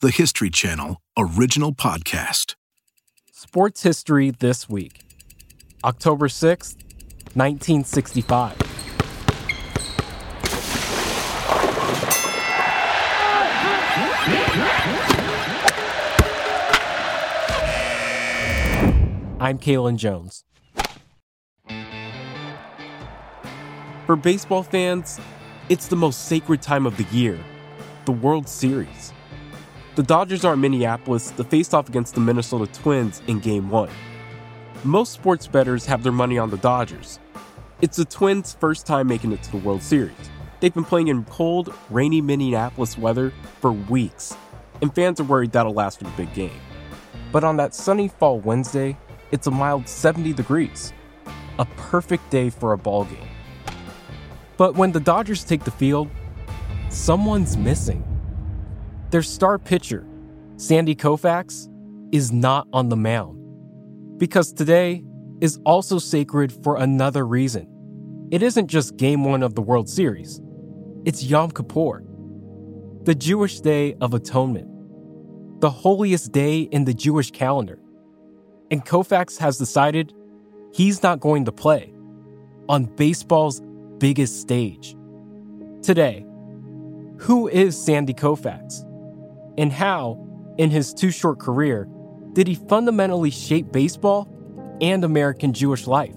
the History Channel original podcast. Sports history this week October 6th, 1965. I'm Kalen Jones. For baseball fans, it's the most sacred time of the year the World Series. The Dodgers are in Minneapolis to face off against the Minnesota Twins in Game 1. Most sports bettors have their money on the Dodgers. It's the Twins' first time making it to the World Series. They've been playing in cold, rainy Minneapolis weather for weeks, and fans are worried that'll last for the big game. But on that sunny fall Wednesday, it's a mild 70 degrees. A perfect day for a ball game. But when the Dodgers take the field, someone's missing. Their star pitcher, Sandy Koufax, is not on the mound. Because today is also sacred for another reason. It isn't just game one of the World Series, it's Yom Kippur, the Jewish Day of Atonement, the holiest day in the Jewish calendar and Koufax has decided he's not going to play on baseball's biggest stage. Today, who is Sandy Koufax? And how, in his too short career, did he fundamentally shape baseball and American Jewish life?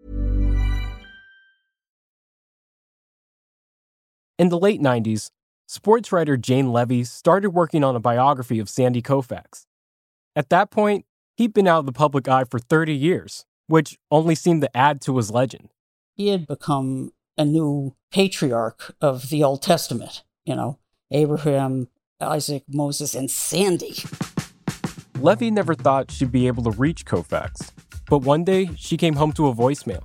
In the late 90s, sports writer Jane Leavy started working on a biography of Sandy Koufax. At that point, he'd been out of the public eye for 30 years, which only seemed to add to his legend. He had become a new patriarch of the Old Testament, you know, Abraham, Isaac, Moses, and Sandy. Leavy never thought she'd be able to reach Koufax, but one day she came home to a voicemail.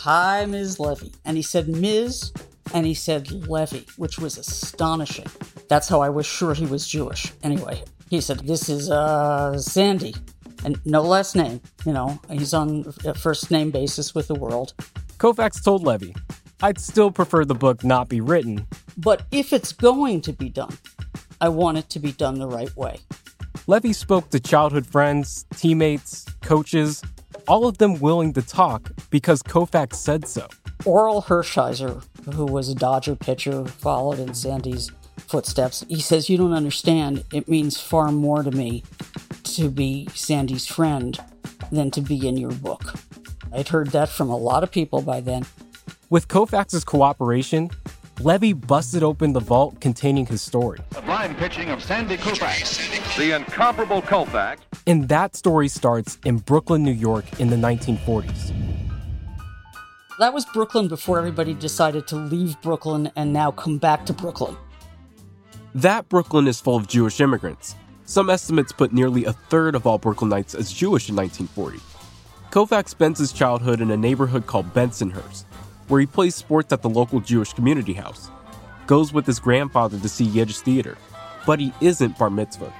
Hi, Ms. Leavy. And he said, Ms and he said Leavy, which was astonishing. That's how I was sure he was Jewish. Anyway, he said, This is uh, Sandy, and no last name. You know, he's on a first name basis with the world. Koufax told Leavy, I'd still prefer the book not be written. But if it's going to be done, I want it to be done the right way. Leavy spoke to childhood friends, teammates, coaches, all of them willing to talk because Koufax said so. Orel Hershiser, who was a Dodger pitcher, followed in Sandy's footsteps. He says, You don't understand. It means far more to me to be Sandy's friend than to be in your book. I'd heard that from a lot of people by then. With Koufax's cooperation, Leavy busted open the vault containing his story. The blind pitching of Sandy Koufax, the incomparable Koufax. And that story starts in Brooklyn, New York in the 1940s. That was Brooklyn before everybody decided to leave Brooklyn and now come back to Brooklyn. That Brooklyn is full of Jewish immigrants. Some estimates put nearly a third of all Brooklynites as Jewish in 1940. Koufax spends his childhood in a neighborhood called Bensonhurst, where he plays sports at the local Jewish community house, goes with his grandfather to see Yiddish theater, but he isn't bar mitzvah.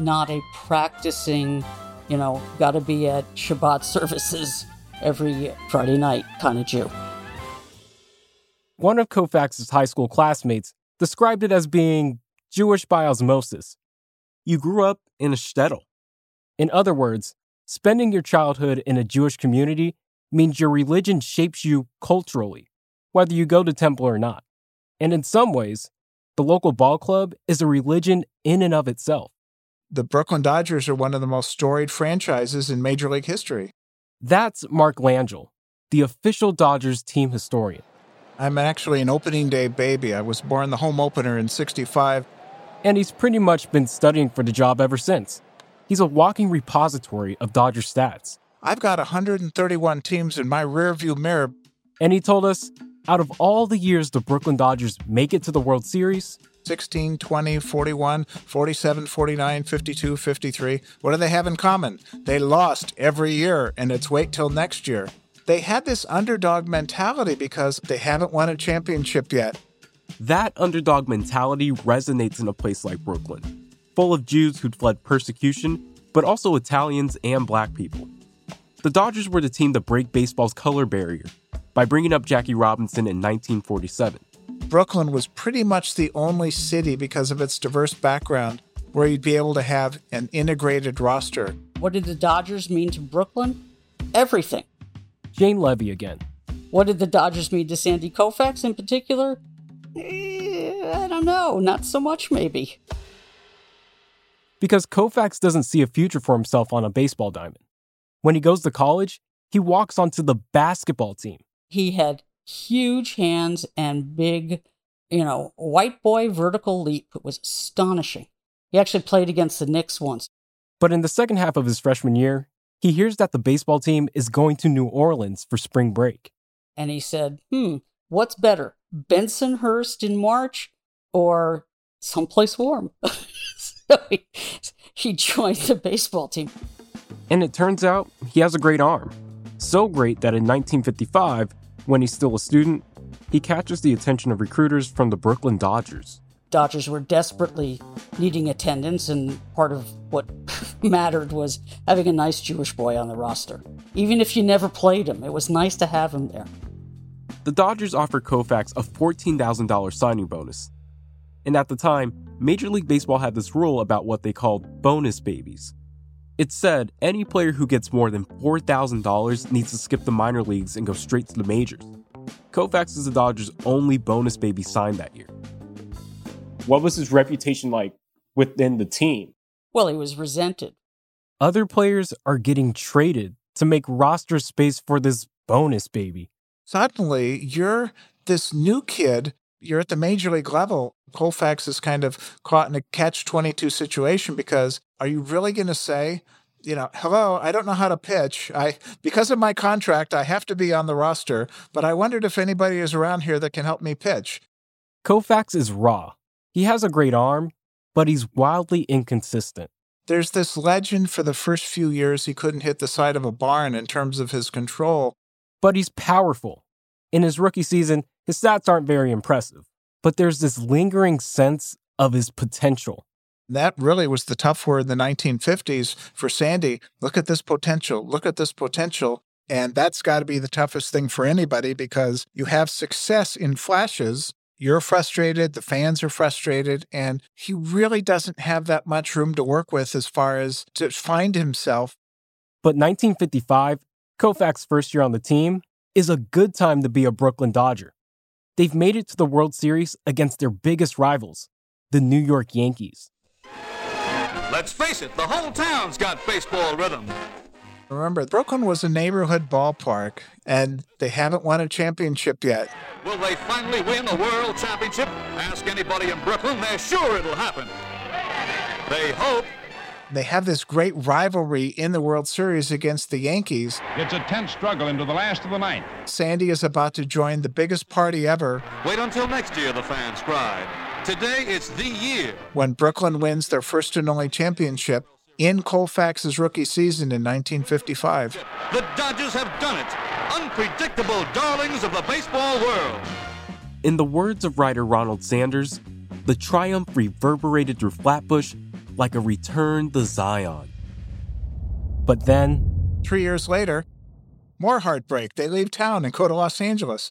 Not a practicing, you know, gotta be at Shabbat services every Friday night kind of Jew. One of Koufax's high school classmates described it as being Jewish by osmosis. You grew up in a shtetl. In other words, spending your childhood in a Jewish community means your religion shapes you culturally, whether you go to temple or not. And in some ways, the local ball club is a religion in and of itself. The Brooklyn Dodgers are one of the most storied franchises in Major League history. That's Mark Langill, the official Dodgers team historian. I'm actually an opening day baby. I was born the home opener in 65. And he's pretty much been studying for the job ever since. He's a walking repository of Dodger stats. I've got 131 teams in my rearview mirror. And he told us out of all the years the Brooklyn Dodgers make it to the World Series, 16, 20, 41, 47, 49, 52, 53. What do they have in common? They lost every year, and it's wait till next year. They had this underdog mentality because they haven't won a championship yet. That underdog mentality resonates in a place like Brooklyn, full of Jews who'd fled persecution, but also Italians and black people. The Dodgers were the team to break baseball's color barrier by bringing up Jackie Robinson in 1947. Brooklyn was pretty much the only city because of its diverse background where you'd be able to have an integrated roster. What did the Dodgers mean to Brooklyn? Everything. Jane Leavy again. What did the Dodgers mean to Sandy Koufax in particular? Eh, I don't know. Not so much, maybe. Because Koufax doesn't see a future for himself on a baseball diamond. When he goes to college, he walks onto the basketball team. He had huge hands and big, you know, white boy vertical leap. It was astonishing. He actually played against the Knicks once. But in the second half of his freshman year, he hears that the baseball team is going to New Orleans for spring break. And he said, hmm, what's better, Bensonhurst in March or someplace warm? so he, he joined the baseball team. And it turns out he has a great arm. So great that in 1955, when he's still a student, he catches the attention of recruiters from the Brooklyn Dodgers. Dodgers were desperately needing attendance, and part of what mattered was having a nice Jewish boy on the roster. Even if you never played him, it was nice to have him there. The Dodgers offered Koufax a $14,000 signing bonus. And at the time, Major League Baseball had this rule about what they called bonus babies. It said any player who gets more than $4,000 needs to skip the minor leagues and go straight to the majors. Koufax is the Dodgers' only bonus baby signed that year. What was his reputation like within the team? Well, he was resented. Other players are getting traded to make roster space for this bonus baby. Suddenly, you're this new kid, you're at the major league level. Koufax is kind of caught in a catch 22 situation because are you really going to say, you know, hello, I don't know how to pitch. I because of my contract, I have to be on the roster, but I wondered if anybody is around here that can help me pitch. Koufax is raw. He has a great arm, but he's wildly inconsistent. There's this legend for the first few years he couldn't hit the side of a barn in terms of his control. But he's powerful. In his rookie season, his stats aren't very impressive, but there's this lingering sense of his potential. That really was the tough word in the 1950s for Sandy. Look at this potential. Look at this potential. And that's got to be the toughest thing for anybody because you have success in flashes. You're frustrated, the fans are frustrated, and he really doesn't have that much room to work with as far as to find himself. But 1955, Koufax's first year on the team, is a good time to be a Brooklyn Dodger. They've made it to the World Series against their biggest rivals, the New York Yankees. Let's face it, the whole town's got baseball rhythm. Remember, Brooklyn was a neighborhood ballpark, and they haven't won a championship yet. Will they finally win a world championship? Ask anybody in Brooklyn, they're sure it'll happen. They hope. They have this great rivalry in the World Series against the Yankees. It's a tense struggle into the last of the ninth. Sandy is about to join the biggest party ever Wait until next year, the fans cried. Today, it's the year. when Brooklyn wins their first and only championship in Koufax's rookie season in 1955. The Dodgers have done it. Unpredictable darlings of the baseball world. In the words of writer Ronald Sanders, the triumph reverberated through Flatbush like a return to Zion. But then, Three years later, more heartbreak. They leave town and go to Los Angeles.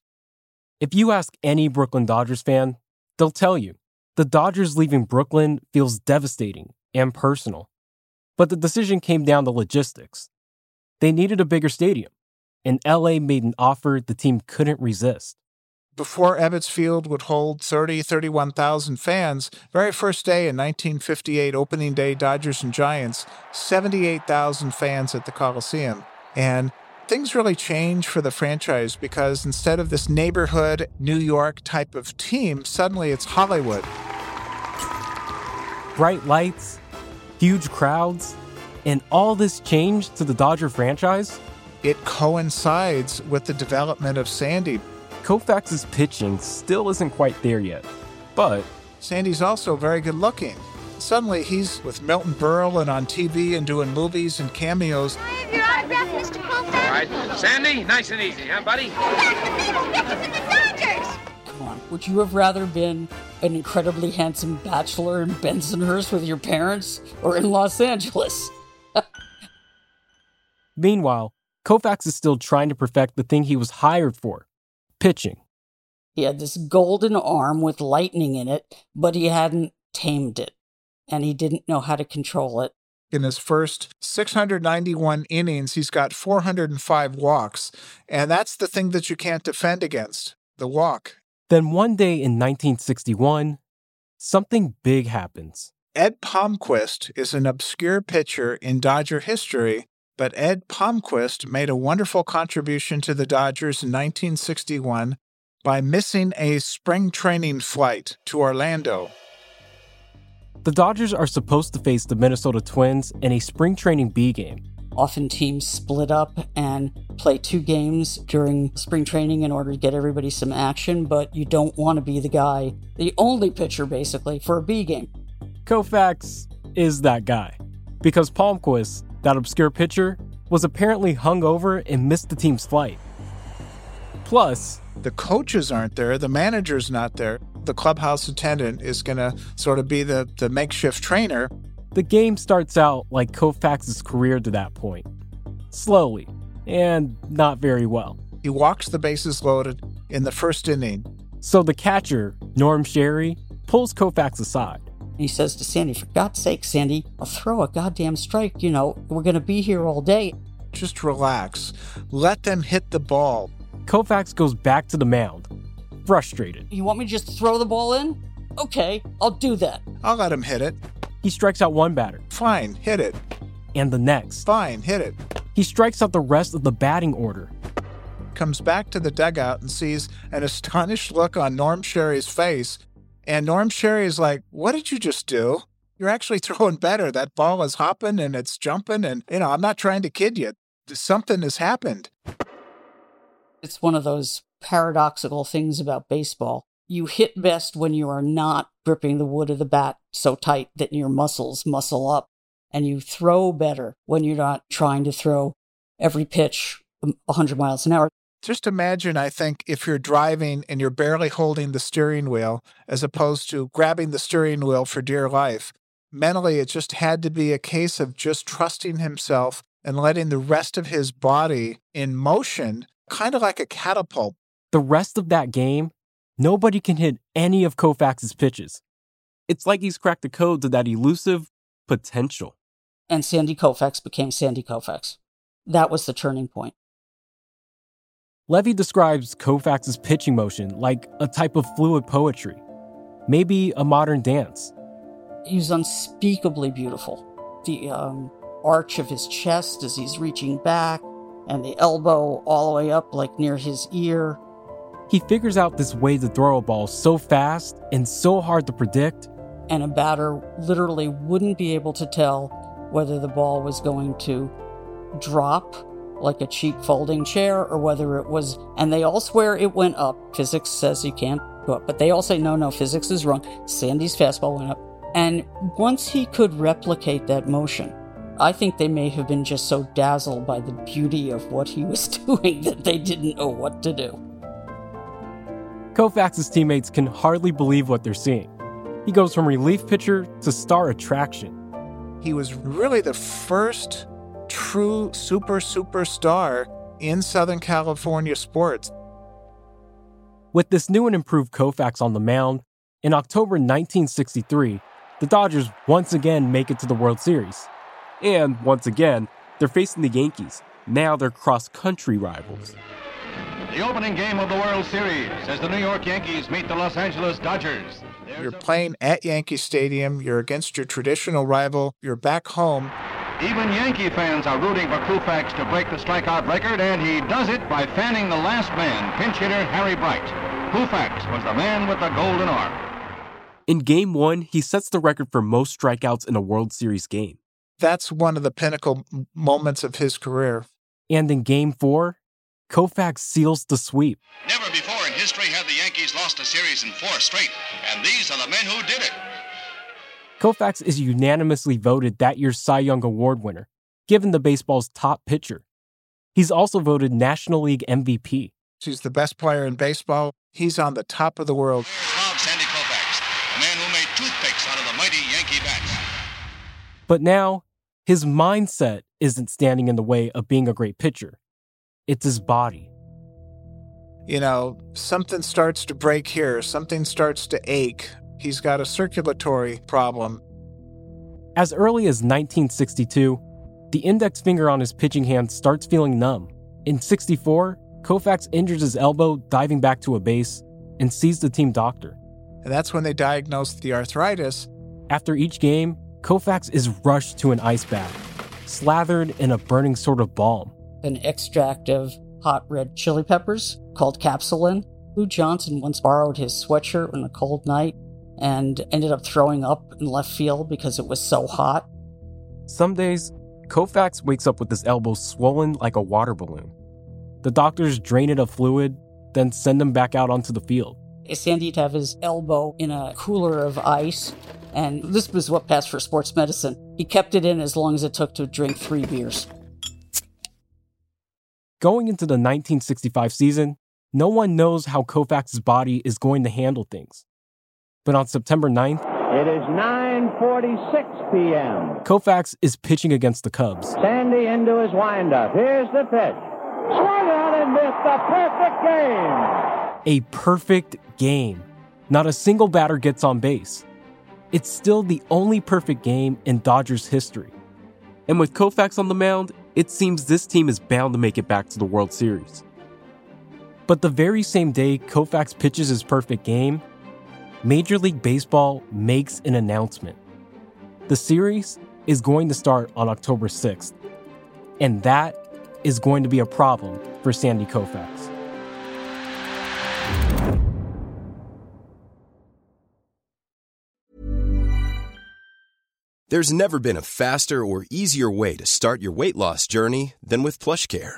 if you ask any Brooklyn Dodgers fan, they'll tell you the Dodgers leaving Brooklyn feels devastating and personal. But the decision came down to logistics. They needed a bigger stadium, and LA made an offer the team couldn't resist. Before Ebbets Field would hold 30, 31,000 fans, very first day in 1958, opening day, Dodgers and Giants, 78,000 fans at the Coliseum. And things really change for the franchise because instead of this neighborhood New York type of team, suddenly it's Hollywood. Bright lights, huge crowds, And all this change to the Dodger franchise? It coincides with the development of Sandy. Koufax's pitching still isn't quite there yet, but Sandy's also very good looking. Suddenly, he's with Milton Berle and on TV and doing movies and cameos. I have your autograph, Mr. Koufax. All right, Sandy, nice and easy, huh, buddy? That's the famous pictures the Dodgers. Come on. Would you have rather been an incredibly handsome bachelor in Bensonhurst with your parents or in Los Angeles? meanwhile, Koufax is still trying to perfect the thing he was hired for pitching. He had this golden arm with lightning in it, but he hadn't tamed it, and he didn't know how to control it. In his first 691 innings, he's got 405 walks. And that's the thing that you can't defend against the walk. Then one day in 1961, something big happens. Ed Palmquist is an obscure pitcher in Dodger history, but Ed Palmquist made a wonderful contribution to the Dodgers in 1961 by missing a spring training flight to Orlando. The Dodgers are supposed to face the Minnesota Twins in a spring training B game. Often teams split up and play two games during spring training in order to get everybody some action, but you don't want to be the guy, the only pitcher basically, for a B game. Koufax is that guy. Because Palmquist, that obscure pitcher, was apparently hungover and missed the team's flight. Plus, The coaches aren't there, the manager's not there. The clubhouse attendant is going to sort of be the, the makeshift trainer. the game starts out like Koufax's career to that point. Slowly, and not very well. He walks the bases loaded in the first inning. So the catcher, Norm Sherry, pulls Koufax aside. He says to Sandy, For God's sake, Sandy, I'll throw a goddamn strike. You know, we're going to be here all day. Just relax. Let them hit the ball. Koufax goes back to the mound, frustrated. You want me to just throw the ball in? Okay, I'll do that. I'll let him hit it. He strikes out one batter, Fine, hit it. and the next. Fine, hit it. He strikes out the rest of the batting order. Comes back to the dugout and sees an astonished look on Norm Sherry's face. And Norm Sherry is like, What did you just do? You're actually throwing better. That ball is hopping and it's jumping. And, you know, I'm not trying to kid you. Something has happened. It's one of those paradoxical things about baseball. You hit best when you are not gripping the wood of the bat so tight that your muscles muscle up, and you throw better when you're not trying to throw every pitch um, 100 miles an hour. Just imagine, I think, if you're driving and you're barely holding the steering wheel as opposed to grabbing the steering wheel for dear life. Mentally, it just had to be a case of just trusting himself and letting the rest of his body in motion, kind of like a catapult. The rest of that game, nobody can hit any of Koufax's pitches. It's like he's cracked the code to that elusive potential. And Sandy Koufax became Sandy Koufax. That was the turning point. Leavy describes Koufax's pitching motion like a type of fluid poetry, maybe a modern dance. He's unspeakably beautiful. The um, arch of his chest as he's reaching back, and the elbow all the way up, like near his ear. He figures out this way to throw a ball so fast and so hard to predict. And a batter literally wouldn't be able to tell whether the ball was going to drop like a cheap folding chair or whether it was. And they all swear it went up. Physics says you can't go up, but they all say no, no, physics is wrong. Sandy's fastball went up. And once he could replicate that motion, I think they may have been just so dazzled by the beauty of what he was doing that they didn't know what to do. Koufax's teammates can hardly believe what they're seeing. He goes from relief pitcher to star attraction. He was really the first true super superstar in Southern California sports. With this new and improved Koufax on the mound, in October 1963, the Dodgers once again make it to the World Series. And once again, they're facing the Yankees. Now they're cross country rivals. The opening game of the World Series as the New York Yankees meet the Los Angeles Dodgers. There's You're playing at Yankee Stadium, you're against your traditional rival, you're back home. Even Yankee fans are rooting for Koufax to break the strikeout record, and he does it by fanning the last man, pinch hitter Harry Bright. Koufax was the man with the golden arm. In game one, he sets the record for most strikeouts in a World Series game That's one of the pinnacle moments of his career. And in game four, Koufax seals the sweep. Never before in history have the Yankees lost a series in four straight, and these are the men who did it. Koufax is unanimously voted that year's Cy Young Award winner, given the baseball's top pitcher. He's also voted National League MVP. He's the best player in baseball. He's on the top of the world. Bob Sandy Koufax, the man who made toothpicks out of the mighty Yankee bats. But now, his mindset isn't standing in the way of being a great pitcher. It's his body. You know, something starts to break here, something starts to ache. He's got a circulatory problem. As early as 1962, the index finger on his pitching hand starts feeling numb. In 64, Koufax injures his elbow diving back to a base and sees the team doctor. And that's when they diagnosed the arthritis. After each game, Koufax is rushed to an ice bath, slathered in a burning sort of balm. An extract of hot red chili peppers called Capsolin. Lou Johnson once borrowed his sweatshirt on a cold night and ended up throwing up in left field because it was so hot. Some days, Koufax wakes up with his elbow swollen like a water balloon. The doctors drain it of fluid, then send him back out onto the field. Sandy'd have his elbow in a cooler of ice, and this was what passed for sports medicine. He kept it in as long as it took to drink three beers. Going into the 1965 season, no one knows how Koufax's body is going to handle things. But on September 9th, it is 9:46 p.m. Koufax is pitching against the Cubs. Sandy into his windup. Here's the pitch. Swung on and missed the perfect game. A perfect game. Not a single batter gets on base. It's still the only perfect game in Dodgers history. And with Koufax on the mound, it seems this team is bound to make it back to the World Series. But the very same day Koufax pitches his perfect game, Major League Baseball makes an announcement. The series is going to start on October 6th, and that is going to be a problem for Sandy Koufax. There's never been a faster or easier way to start your weight loss journey than with PlushCare.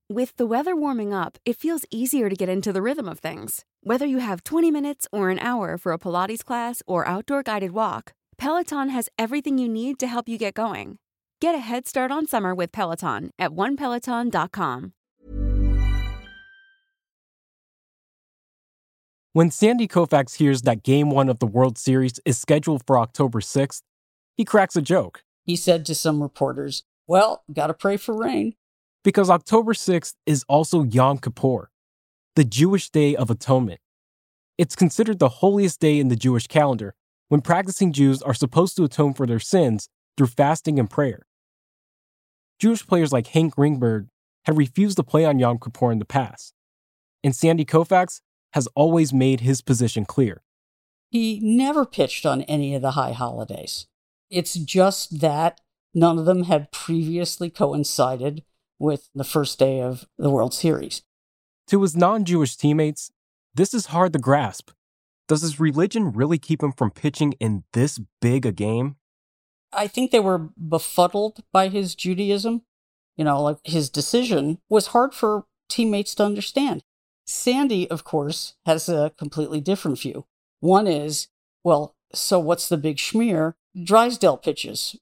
With the weather warming up, it feels easier to get into the rhythm of things. Whether you have 20 minutes or an hour for a Pilates class or outdoor guided walk, Peloton has everything you need to help you get going. Get a head start on summer with Peloton at onepeloton.com. When Sandy Koufax hears that Game 1 of the World Series is scheduled for October 6th, he cracks a joke. He said to some reporters, Well, gotta pray for rain. Because October 6th is also Yom Kippur, the Jewish Day of Atonement. It's considered the holiest day in the Jewish calendar when practicing Jews are supposed to atone for their sins through fasting and prayer. Jewish players like Hank Greenberg had refused to play on Yom Kippur in the past, and Sandy Koufax has always made his position clear. He never pitched on any of the high holidays. It's just that none of them had previously coincided with the first day of the World Series. To his non Jewish teammates, this is hard to grasp. Does his religion really keep him from pitching in this big a game? I think they were befuddled by his Judaism. You know, like his decision was hard for teammates to understand. Sandy, of course, has a completely different view. One is, well, so what's the big schmear? Drysdale pitches.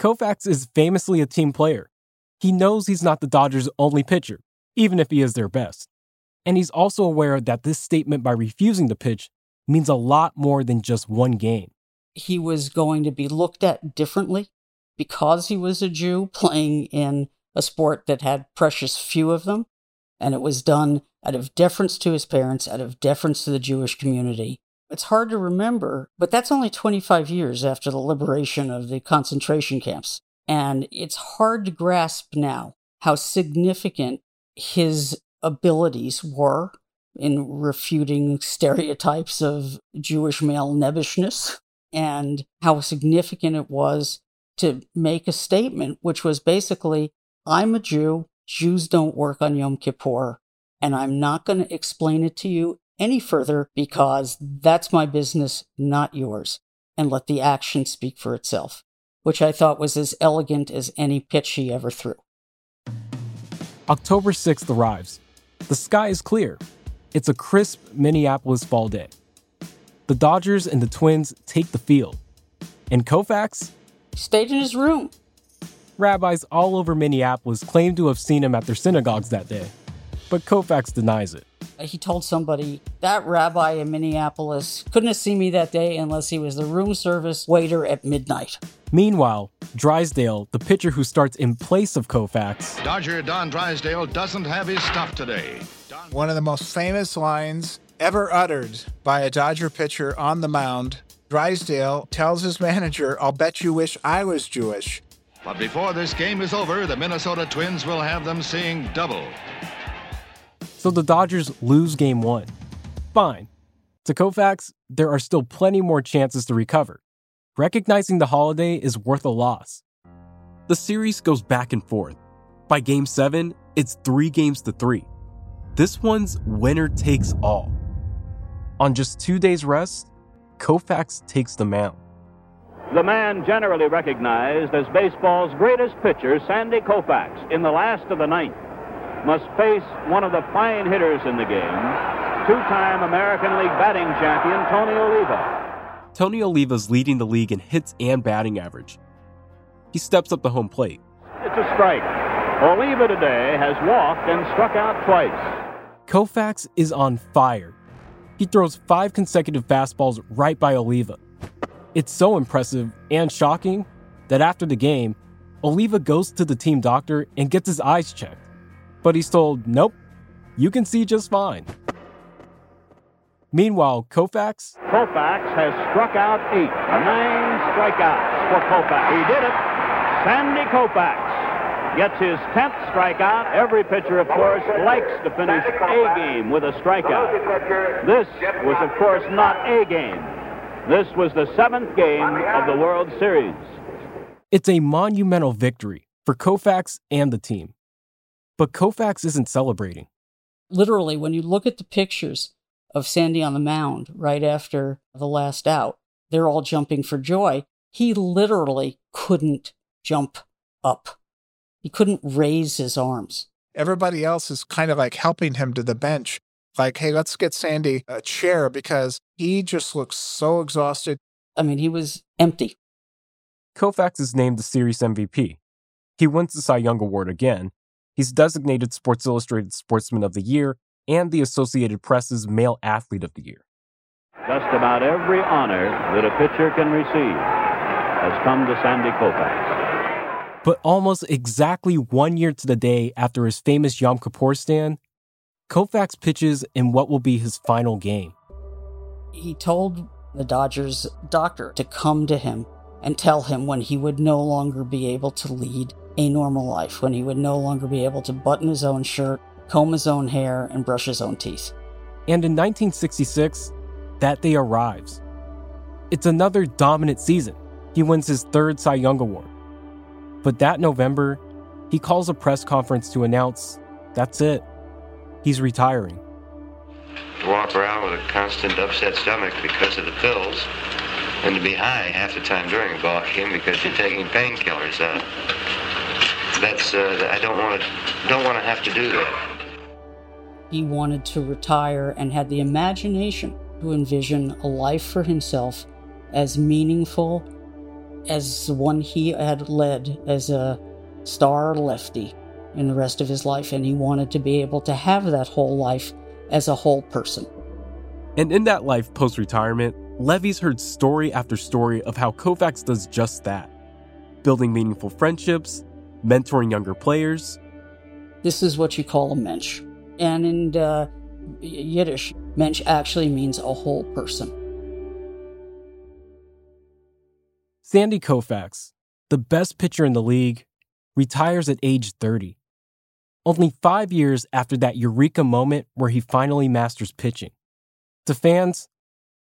Koufax is famously a team player. He knows he's not the Dodgers' only pitcher, even if he is their best. And he's also aware that this statement by refusing to pitch means a lot more than just one game. He was going to be looked at differently because he was a Jew playing in a sport that had precious few of them. And it was done out of deference to his parents, out of deference to the Jewish community. It's hard to remember, but that's only 25 years after the liberation of the concentration camps. And it's hard to grasp now how significant his abilities were in refuting stereotypes of Jewish male nebbishness and how significant it was to make a statement, which was basically, I'm a Jew, Jews don't work on Yom Kippur, and I'm not going to explain it to you any further because that's my business, not yours, and let the action speak for itself, which I thought was as elegant as any pitch he ever threw. October 6th arrives. The sky is clear. It's a crisp Minneapolis fall day. The Dodgers and the Twins take the field. And Koufax? Stayed in his room. Rabbis all over Minneapolis claim to have seen him at their synagogues that day. But Koufax denies it. Uh, he told somebody that rabbi in Minneapolis couldn't have seen me that day unless he was the room service waiter at midnight. Meanwhile, Drysdale, the pitcher who starts in place of Koufax, Dodger Don Drysdale doesn't have his stuff today. One of the most famous lines ever uttered by a Dodger pitcher on the mound. Drysdale tells his manager, I'll bet you wish I was Jewish. But before this game is over, the Minnesota Twins will have them seeing double. So the Dodgers lose game one. Fine. To Koufax, there are still plenty more chances to recover. Recognizing the holiday is worth a loss. The series goes back and forth. By game seven, it's three games to three. This one's winner takes all. On just two days' rest, Koufax takes the mound. The man generally recognized as baseball's greatest pitcher, Sandy Koufax, in the last of the ninth, must face one of the fine hitters in the game, two-time American League batting champion Tony Oliva. Tony Oliva's leading the league in hits and batting average. He steps up the home plate. It's a strike. Oliva today has walked and struck out twice. Koufax is on fire. He throws five consecutive fastballs right by Oliva. It's so impressive and shocking that after the game, Oliva goes to the team doctor and gets his eyes checked. But he's told, nope, you can see just fine. Meanwhile, Koufax. Koufax has struck out eight. Nine strikeouts for Koufax. He did it. Sandy Koufax gets his 10th strikeout. Every pitcher, of course, likes to finish a game with a strikeout. This was, of course, not a game. This was the seventh game of the World Series. It's a monumental victory for Koufax and the team. But Koufax isn't celebrating. Literally, when you look at the pictures of Sandy on the mound right after the last out, they're all jumping for joy. He literally couldn't jump up. He couldn't raise his arms. Everybody else is kind of like helping him to the bench. Like, hey, let's get Sandy a chair because he just looks so exhausted. I mean, he was empty. Koufax is named the series MVP. He wins the Cy Young Award again. He's designated Sports Illustrated Sportsman of the Year and the Associated Press's Male Athlete of the Year. Just about every honor that a pitcher can receive has come to Sandy Koufax. But almost exactly one year to the day after his famous Yom Kippur stand, Koufax pitches in what will be his final game. He told the Dodgers doctor to come to him and tell him when he would no longer be able to lead a normal life, when he would no longer be able to button his own shirt, comb his own hair, and brush his own teeth. And in 1966, that day arrives. It's another dominant season. He wins his third Cy Young Award. But that November, he calls a press conference to announce that's it. He's retiring. To walk around with a constant upset stomach because of the pills, and to be high half the time during a ball game because you're taking painkillers. Uh, that's uh, I don't want to don't want to have to do that. He wanted to retire and had the imagination to envision a life for himself as meaningful as the one he had led as a star lefty in the rest of his life, and he wanted to be able to have that whole life as a whole person. And in that life post retirement, Leavy's heard story after story of how Koufax does just that building meaningful friendships, mentoring younger players. This is what you call a mensch. And in uh, Yiddish, mensch actually means a whole person. Sandy Koufax, the the best pitcher in the league, retires at age 30. Only five years after that eureka moment where he finally masters pitching. To fans,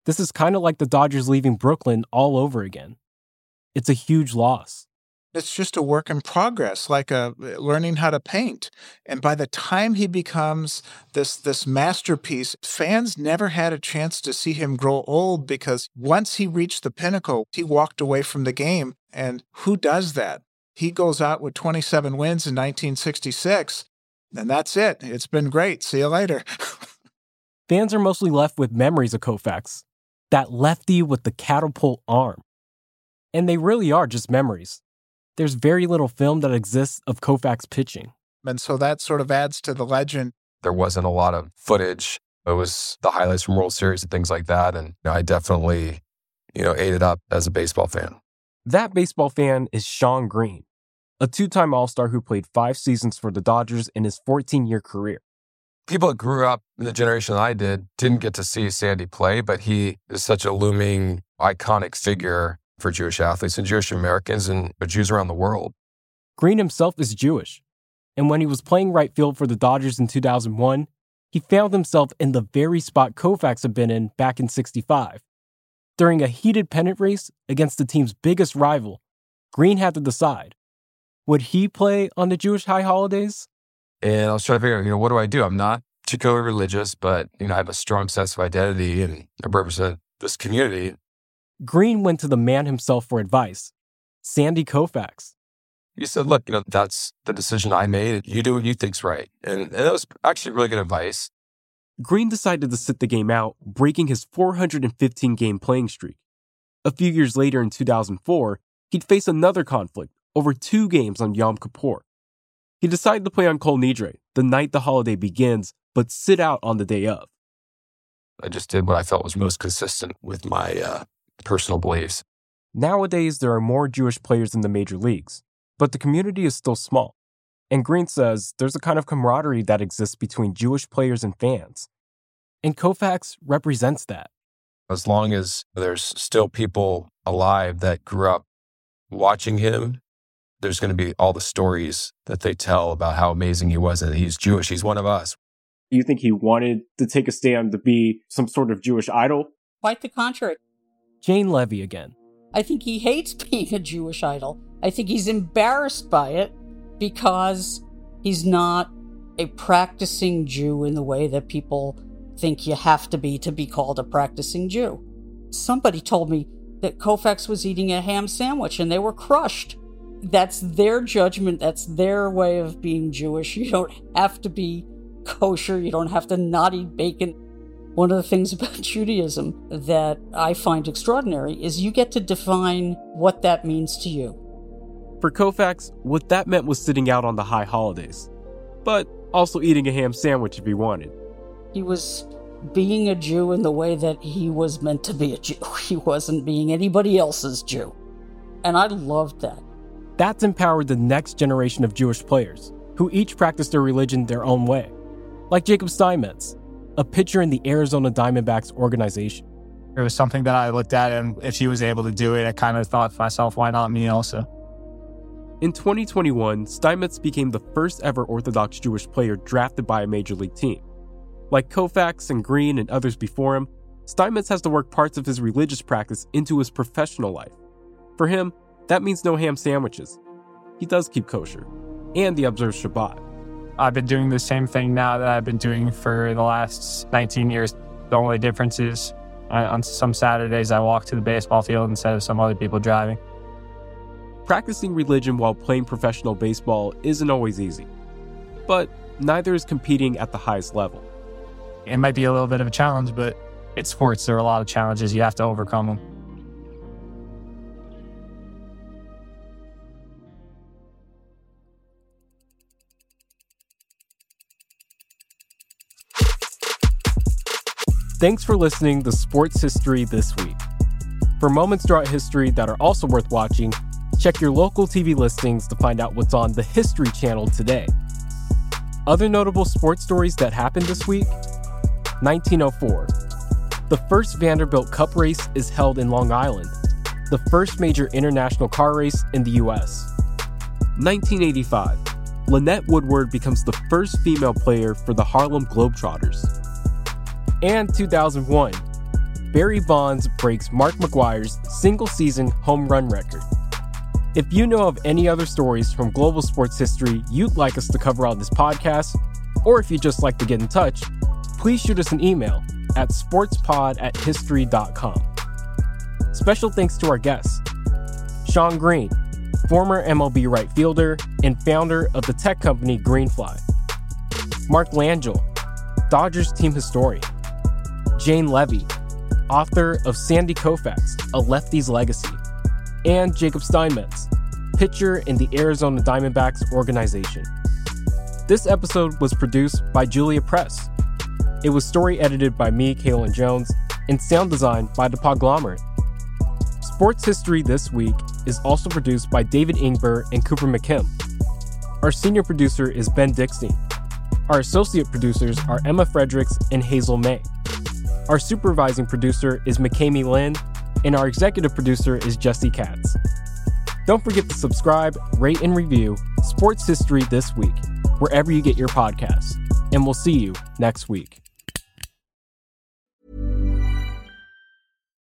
this is kind of like the Dodgers leaving Brooklyn all over again. It's a huge loss. It's just a work in progress, like a, learning how to paint. And by the time he becomes this this masterpiece, fans never had a chance to see him grow old because once he reached the pinnacle, he walked away from the game. And who does that? He goes out with 27 wins in 1966, and that's it. It's been great. See you later. Fans are mostly left with memories of Koufax, that lefty with the catapult arm. And they really are just memories there's very little film that exists of Koufax pitching. And so that sort of adds to the legend. There wasn't a lot of footage. It was the highlights from World Series and things like that. And I definitely, you know, ate it up as a baseball fan. That baseball fan is Shawn Green, a two time All Star who played five seasons for the Dodgers in his 14 year career. People that grew up in the generation that I did didn't get to see Sandy play, but he is such a looming, iconic figure for Jewish athletes and Jewish Americans and Jews around the world. Green himself is Jewish. And when he was playing right field for the Dodgers in 2001, he found himself in the very spot Koufax had been in back in 65. During a heated pennant race against the team's biggest rival, Green had to decide would he play on the Jewish high holidays? And I was trying to figure out, you know, what do I do? I'm not particularly religious, but, you know, I have a strong sense of identity and I represent this community. Green went to the man himself for advice, Sandy Koufax. He said, Look, you know, that's the decision I made. You do what you think's right. And, and that was actually really good advice. Green decided to sit the game out, breaking his 415 game playing streak. A few years later in 2004, he'd face another conflict over two games on Yom Kippur. He decided to play on Kol Nidre, the night the holiday begins, but sit out on the day of. I just did what I felt was most consistent with my uh, personal beliefs. Nowadays, there are more Jewish players in the major leagues, but the community is still small. And Green says there's a kind of camaraderie that exists between Jewish players and fans. And Koufax represents that. As long as there's still people alive that grew up watching him, there's going to be all the stories that they tell about how amazing he was and he's Jewish. He's one of us. You think he wanted to take a stand to be some sort of Jewish idol? Quite the contrary. Jane Leavy again. I think he hates being a Jewish idol. I think he's embarrassed by it because he's not a practicing Jew in the way that people think you have to be to be called a practicing Jew. Somebody told me that Koufax was eating a ham sandwich and they were crushed. That's their judgment, that's their way of being Jewish. You don't have to be kosher, you don't have to not eat bacon. One of the things about Judaism that I find extraordinary is you get to define what that means to you. For Koufax, what that meant was sitting out on the high holidays, but also eating a ham sandwich if he wanted. He was being a Jew in the way that he was meant to be a Jew. He wasn't being anybody else's Jew. And I loved that. That's empowered the next generation of Jewish players, who each practice their religion their own way. Like Jacob Steinmetz, a pitcher in the Arizona Diamondbacks organization. It was something that I looked at, and if he was able to do it, I kind of thought to myself, why not me also? In 2021, Steinmetz became the first ever Orthodox Jewish player drafted by a major league team. Like Koufax and Green and others before him, Steinmetz has to work parts of his religious practice into his professional life. For him, that means no ham sandwiches. He does keep kosher, and he observes Shabbat. I've been doing the same thing now that I've been doing for the last 19 years. The only difference is uh, on some Saturdays I walk to the baseball field instead of some other people driving. Practicing religion while playing professional baseball isn't always easy, but neither is competing at the highest level. It might be a little bit of a challenge, but it's sports. There are a lot of challenges. You have to overcome them. Thanks for listening to Sports History This Week. For moments throughout history that are also worth watching, check your local TV listings to find out what's on the History Channel today. Other notable sports stories that happened this week 1904. The first Vanderbilt Cup race is held in Long Island. the first major international car race in the US. 1985, Lynette Woodward becomes the first female player for the Harlem Globetrotters. And 2001, Barry Bonds breaks Mark McGwire's single season home run record. If you know of any other stories from global sports history you'd like us to cover on this podcast, or if you'd just like to get in touch, please shoot us an email at sportspod at history.com. Special thanks to our guests Shawn Green, former MLB right fielder and founder of the tech company Greenfly, Mark Langill, Dodgers team historian, Jane Leavy, author of Sandy Koufax, A Lefty's Legacy, and Jacob Steinmetz, pitcher in the Arizona Diamondbacks organization. This episode was produced by Julia Press. It was story edited by me, Kaylin Jones, and sound designed by The Podglomerate. Sports History This Week is also produced by David Ingber and Cooper McKim. Our senior producer is Ben Dickstein. Our associate producers are Emma Fredericks and Hazel May. Our supervising producer is McKamey Lynn, and our executive producer is Jesse Katz. Don't forget to subscribe, rate, and review Sports History This Week, wherever you get your podcasts. And we'll see you next week.